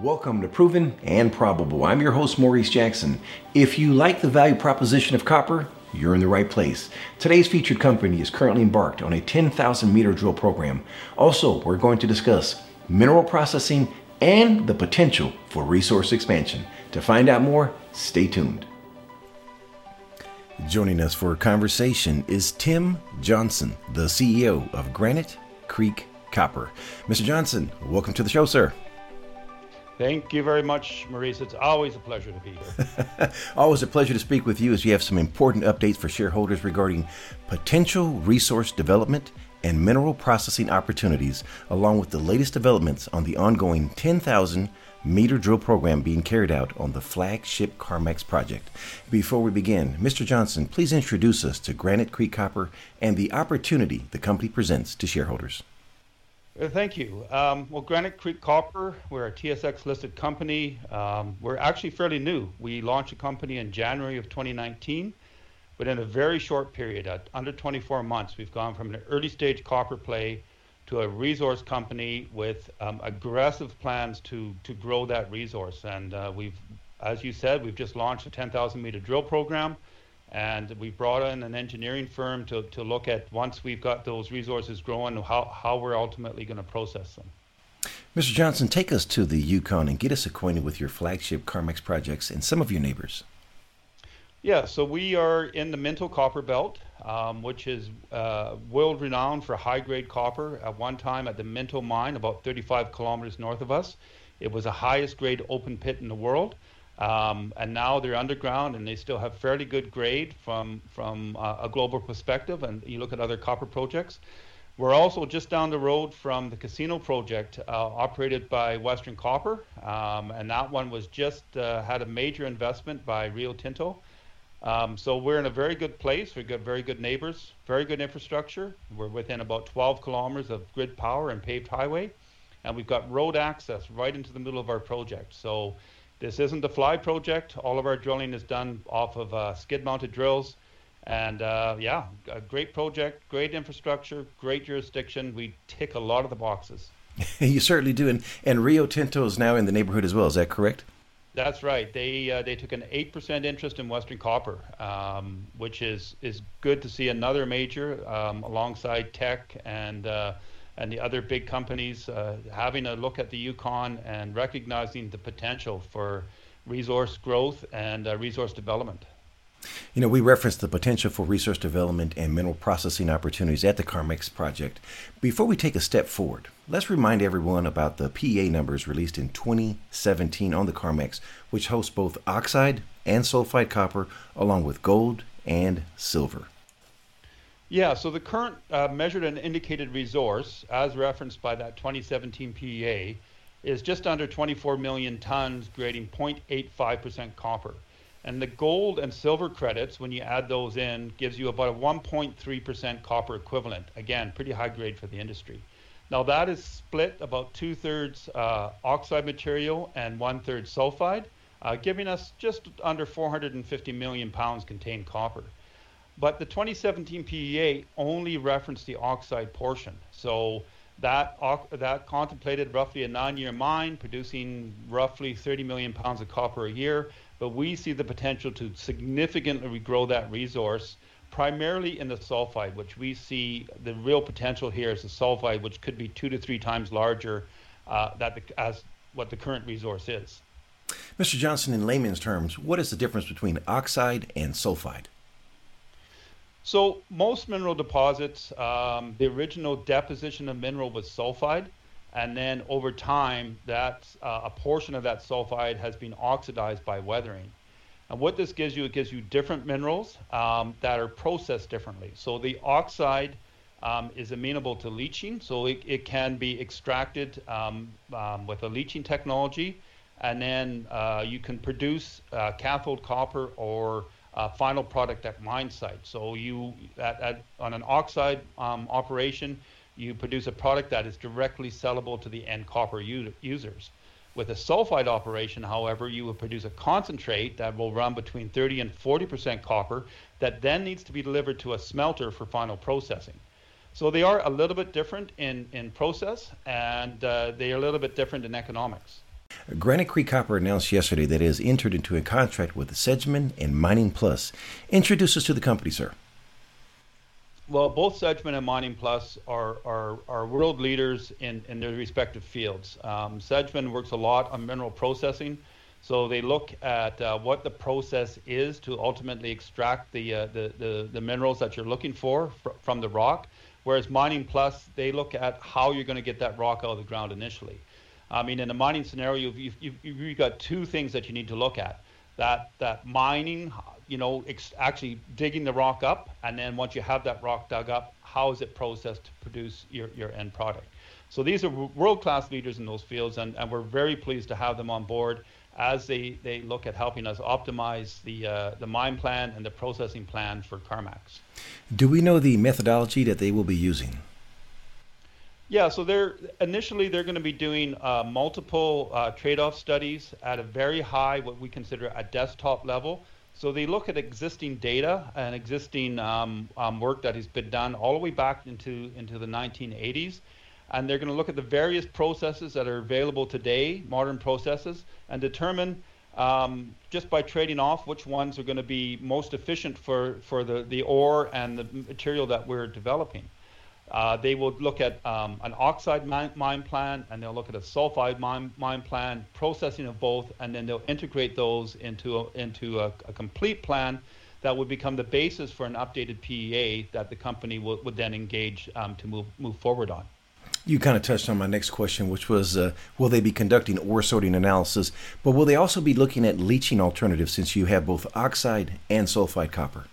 Welcome to Proven and Probable. I'm your host, Maurice Jackson. If you like the value proposition of copper, you're in the right place. Today's featured company is currently embarked on a 10,000 meter drill program. Also, we're going to discuss mineral processing and the potential for resource expansion. To find out more, stay tuned. Joining us for a conversation is Tim Johnson, the CEO of Granite Creek Copper. Mr. Johnson, welcome to the show, sir. Thank you very much, Maurice. It's always a pleasure to be here. always a pleasure to speak with you as you have some important updates for shareholders regarding potential resource development and mineral processing opportunities, along with the latest developments on the ongoing 10,000 meter drill program being carried out on the flagship Carmacks project. Before we begin, Mr. Johnson, please introduce us to Granite Creek Copper and the opportunity the company presents to shareholders. Uh, thank you. Um, well, Granite Creek Copper, we're a TSX listed company. Um, we're actually fairly new. We launched a company in January of 2019, but in a very short period, under 24 months, we've gone from an early stage copper play to a resource company with um, aggressive plans to, to grow that resource. And uh, we've, as you said, we've just launched a 10,000 meter drill program and we brought in an engineering firm to, to look at once we've got those resources growing how, how we're ultimately going to process them. Mr johnson take us to the yukon and get us acquainted with your flagship Carmacks projects and some of your neighbors. Yeah so we are in the minto copper belt um, which is uh, world renowned for high grade copper. At one time at the minto mine about 35 kilometers north of us it was the highest grade open pit in the world um, and now they're underground and they still have fairly good grade from, from uh, a global perspective. And you look at other copper projects. We're also just down the road from the casino project uh, operated by Western Copper. Um, and that one was just uh, had a major investment by Rio Tinto. Um, so we're in a very good place. We've got very good neighbors, very good infrastructure. We're within about 12 kilometers of grid power and paved highway. And we've got road access right into the middle of our project. So this isn't a fly project. All of our drilling is done off of uh, skid-mounted drills. And uh, yeah, a great project, great infrastructure, great jurisdiction. We tick a lot of the boxes. you certainly do. And, and Rio Tinto is now in the neighborhood as well. Is that correct? That's right. They uh, they took an eight percent interest in Western Copper, um, which is is good to see another major um, alongside Teck and uh, and the other big companies uh, having a look at the Yukon and recognizing the potential for resource growth and uh, resource development. You know, we referenced the potential for resource development and mineral processing opportunities at the Carmacks project. Before we take a step forward, let's remind everyone about the PEA numbers released in 2017 on the Carmacks, which hosts both oxide and sulfide copper, along with gold and silver. Yeah, so the current uh, measured and indicated resource, as referenced by that 2017 PEA, is just under 24 million tons, grading 0.85% copper. And the gold and silver credits, when you add those in, gives you about a 1.3% copper equivalent. Again, pretty high grade for the industry. Now that is split about two thirds uh, oxide material and one third sulfide, uh, giving us just under 450 million pounds contained copper. But the 2017 PEA only referenced the oxide portion. So that, that contemplated roughly a nine-year mine producing roughly 30 million pounds of copper a year. But we see the potential to significantly grow that resource primarily in the sulfide, which we see the real potential here is the sulfide, which could be two to three times larger uh, that the, as what the current resource is. Mr. Johnson, in layman's terms, what is the difference between oxide and sulfide? So most mineral deposits, um, the original deposition of mineral was sulfide, and then over time, that uh, a portion of that sulfide has been oxidized by weathering. And what this gives you, it gives you different minerals um, that are processed differently. So the oxide um, is amenable to leaching, so it, it can be extracted um, um, with a leaching technology, and then uh, you can produce uh, cathode copper or uh, final product at mine site. So you, at, at, on an oxide um, operation, you produce a product that is directly sellable to the end copper u- users. With a sulfide operation, however, you will produce a concentrate that will run between 30 and 40% copper that then needs to be delivered to a smelter for final processing. So they are a little bit different in, in process and uh, they are a little bit different in economics. Granite Creek Copper announced yesterday that it has entered into a contract with Sedgman and Mining Plus. Introduce us to the company, sir. Well, both Sedgman and Mining Plus are, are, are world leaders in, in their respective fields. Um, Sedgman works a lot on mineral processing, so they look at uh, what the process is to ultimately extract the, uh, the, the, the, minerals that you're looking for fr- from the rock. Whereas Mining Plus, they look at how you're going to get that rock out of the ground initially. I mean, in a mining scenario, you've, you've, you've got two things that you need to look at. That, that mining, you know, ex- actually digging the rock up, and then once you have that rock dug up, how is it processed to produce your, your end product? So these are world-class leaders in those fields, and, and we're very pleased to have them on board as they, they look at helping us optimize the, uh, the mine plan and the processing plan for Carmacks. Do we know the methodology that they will be using? Yeah, so they're initially they're going to be doing uh, multiple uh, trade-off studies at a very high, what we consider a desktop level. So they look at existing data and existing um, um, work that has been done all the way back into into the 1980s, and they're going to look at the various processes that are available today, modern processes, and determine um, just by trading off which ones are going to be most efficient for, for the, the ore and the material that we're developing. Uh, they will look at um, an oxide mine, mine, plan and they'll look at a sulfide mine, mine plan, processing of both, and then they'll integrate those into a, into a, a complete plan that would become the basis for an updated PEA that the company would then engage um, to move, move forward on. You kind of touched on my next question, which was uh, will they be conducting ore sorting analysis, but will they also be looking at leaching alternatives since you have both oxide and sulfide copper?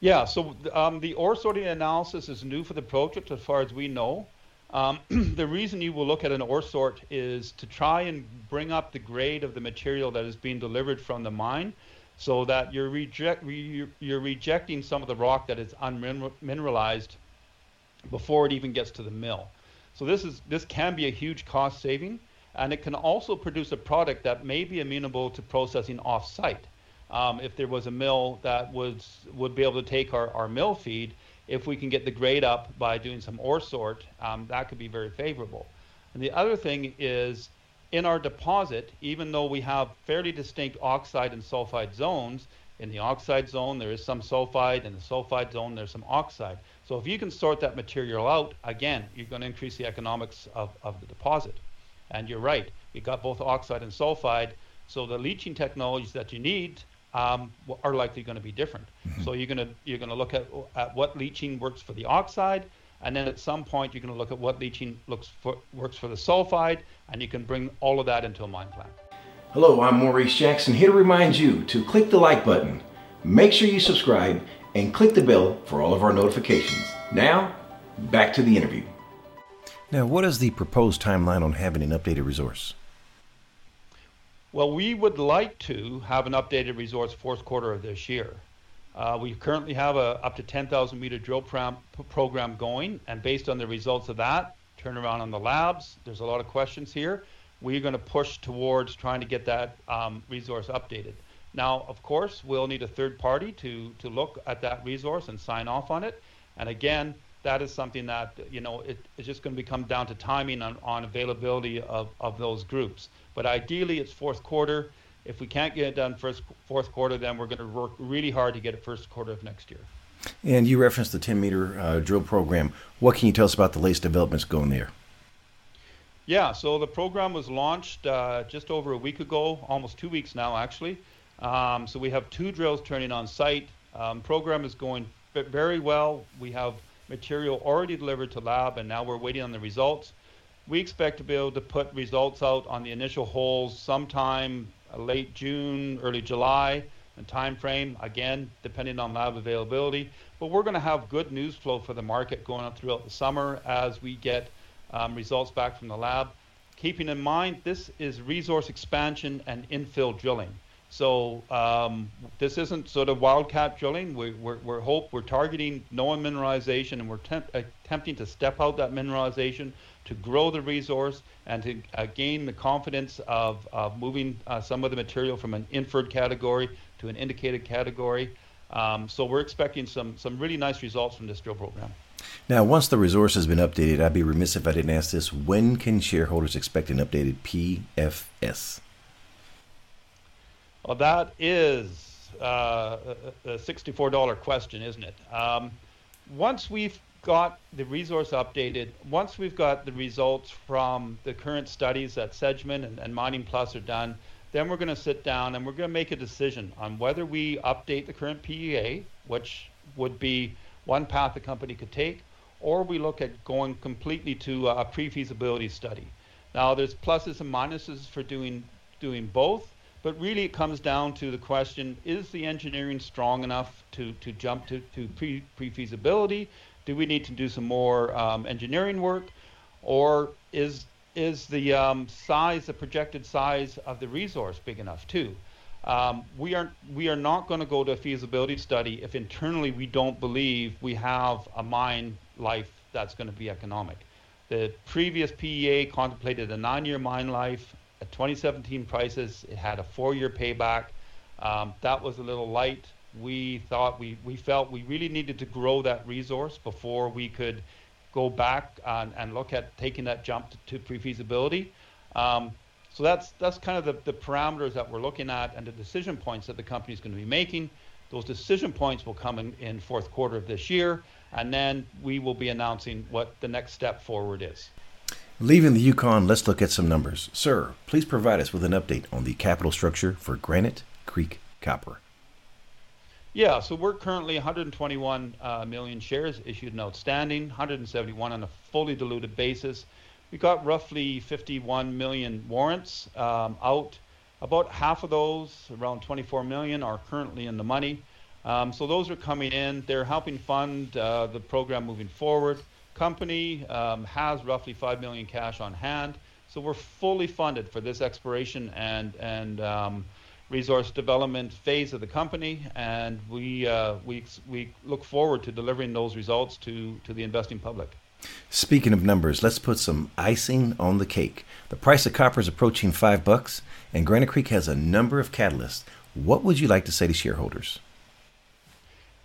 Yeah, so um, the ore sorting analysis is new for the project as far as we know. Um, the reason you will look at an ore sort is to try and bring up the grade of the material that is being delivered from the mine so that you're, reject, you're rejecting some of the rock that is unmineralized before it even gets to the mill. So this is this can be a huge cost saving, and it can also produce a product that may be amenable to processing off-site. Um, if there was a mill that was would be able to take our, our mill feed, if we can get the grade up by doing some ore sort, um, that could be very favorable. And the other thing is, in our deposit, even though we have fairly distinct oxide and sulfide zones, in the oxide zone there is some sulfide, in the sulfide zone there's some oxide. So if you can sort that material out, again, you're going to increase the economics of, of the deposit. And you're right, you've got both oxide and sulfide, so the leaching technologies that you need um, are likely going to be different. Mm-hmm. So you're going to you're going to look at, at what leaching works for the oxide, and then at some point you're going to look at what leaching looks for, works for the sulfide, and you can bring all of that into a mine plan. Hello, I'm Maurice Jackson here to remind you to click the like button, make sure you subscribe, and click the bell for all of our notifications. Now, back to the interview. Now, what is the proposed timeline on having an updated resource? Well, we would like to have an updated resource fourth quarter of this year. Uh, we currently have a up to 10,000 meter drill prom- program going, and based on the results of that, turnaround on the labs, there's a lot of questions here. We're going to push towards trying to get that um, resource updated. Now, of course, we'll need a third party to, to look at that resource and sign off on it. And again, that is something that, you know, it, it's just going to become down to timing on, on availability of, of those groups. But ideally, it's fourth quarter. If we can't get it done first fourth quarter, then we're going to work really hard to get it first quarter of next year. And you referenced the 10 meter uh, drill program. What can you tell us about the latest developments going there? Yeah, so the program was launched uh, just over a week ago, almost two weeks now, actually. Um, so we have two drills turning on site. Um, program is going very well. We have material already delivered to lab, and now we're waiting on the results. We expect to be able to put results out on the initial holes sometime late June, early July, and time frame again depending on lab availability. But we're going to have good news flow for the market going up throughout the summer as we get um, results back from the lab. Keeping in mind this is resource expansion and infill drilling. So um, this isn't sort of wildcat drilling. We, we're, we're hope we're targeting known mineralization, and we're temp- attempting to step out that mineralization to grow the resource and to uh, gain the confidence of, of moving uh, some of the material from an inferred category to an indicated category. Um, so we're expecting some some really nice results from this drill program. Now, once the resource has been updated, I'd be remiss if I didn't ask this: When can shareholders expect an updated PFS? Well, that is uh, a $64 question, isn't it? Um, once we've got the resource updated, once we've got the results from the current studies that Sedgman and, and Mining Plus are done, then we're going to sit down and we're going to make a decision on whether we update the current PEA, which would be one path the company could take, or we look at going completely to a pre-feasibility study. Now, there's pluses and minuses for doing doing both, but really it comes down to the question: Is the engineering strong enough to to jump to to pre pre-feasibility? Do we need to do some more um, engineering work, or is is the um, size, the projected size of the resource big enough too? Um, we are we are not going to go to a feasibility study if internally we don't believe we have a mine life that's going to be economic. The previous PEA contemplated a nine-year mine life at 2017 prices. It had a four-year payback. Um, that was a little light we thought we, we felt we really needed to grow that resource before we could go back and, and look at taking that jump to, to pre-feasibility. Um, so that's that's kind of the, the parameters that we're looking at and the decision points that the company is going to be making. Those decision points will come in, in fourth quarter of this year, and then we will be announcing what the next step forward is. Leaving the Yukon, let's look at some numbers. Sir, please provide us with an update on the capital structure for Granite Creek Copper. Yeah, so we're currently 121 uh, million shares issued and outstanding, 171 on a fully diluted basis. We got roughly 51 million warrants um, out. About half of those, around 24 million, are currently in the money. Um, so those are coming in. They're helping fund uh, the program moving forward. Company um, has roughly 5 million cash on hand. So we're fully funded for this exploration and and um, resource development phase of the company, and we uh, we we look forward to delivering those results to to the investing public. Speaking of numbers, let's put some icing on the cake. The price of copper is approaching five bucks, and Granite Creek has a number of catalysts. What would you like to say to shareholders?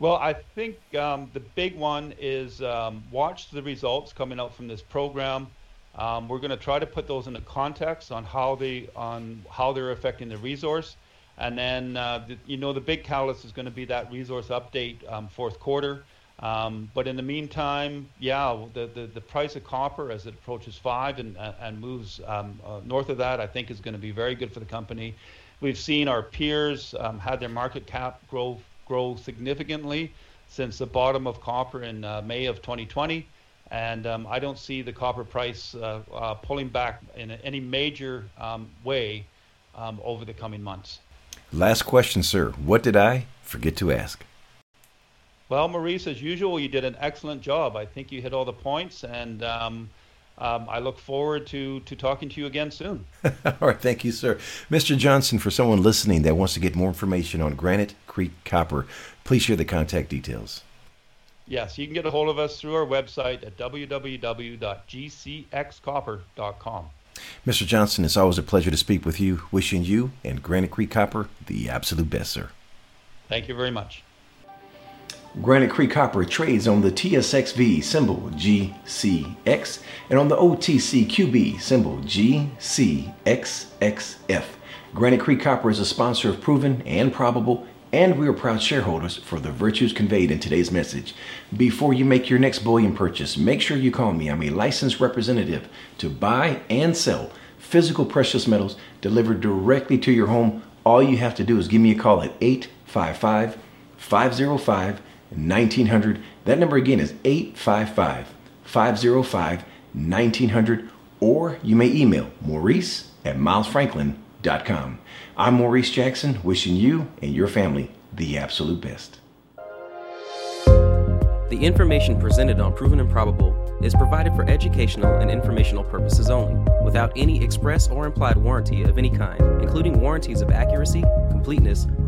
Well, I think um, the big one is um, watch the results coming out from this program. Um, we're going to try to put those into context on how they on how they're affecting the resource. And then, uh, the, you know, the big catalyst is going to be that resource update um, fourth quarter. Um, but in the meantime, yeah, the, the, the, price of copper as it approaches five and, uh, and moves um, uh, north of that, I think is going to be very good for the company. We've seen our peers had their market cap grow grow significantly since the bottom of copper in uh, May of 2020. And um, I don't see the copper price uh, uh, pulling back in any major um, way um, over the coming months. Last question, sir. What did I forget to ask? Well, Maurice, as usual, you did an excellent job. I think you hit all the points, and um, I look forward to, to talking to you again soon. all right, thank you, sir. Mr. Johnson, for someone listening that wants to get more information on Granite Creek Copper, please share the contact details. Yes, you can get a hold of us through our website at www.gcxcopper.com. Mr. Johnson, it's always a pleasure to speak with you. Wishing you and Granite Creek Copper the absolute best, sir. Thank you very much. Granite Creek Copper trades on the TSXV symbol GCX and on the OTCQB symbol GCXXF. Granite Creek Copper is a sponsor of Proven and Probable and we are proud shareholders for the virtues conveyed in today's message. Before you make your next bullion purchase, make sure you call me. I'm a licensed representative to buy and sell physical precious metals delivered directly to your home. All you have to do is give me a call at 855 505 1900. That number again is 855 505 1900. Or you may email maurice at milesfranklin.com. I'm Maurice Jackson, wishing you and your family the absolute best. The information presented on Proven and Probable is provided for educational and informational purposes only, without any express or implied warranty of any kind, including warranties of accuracy, completeness,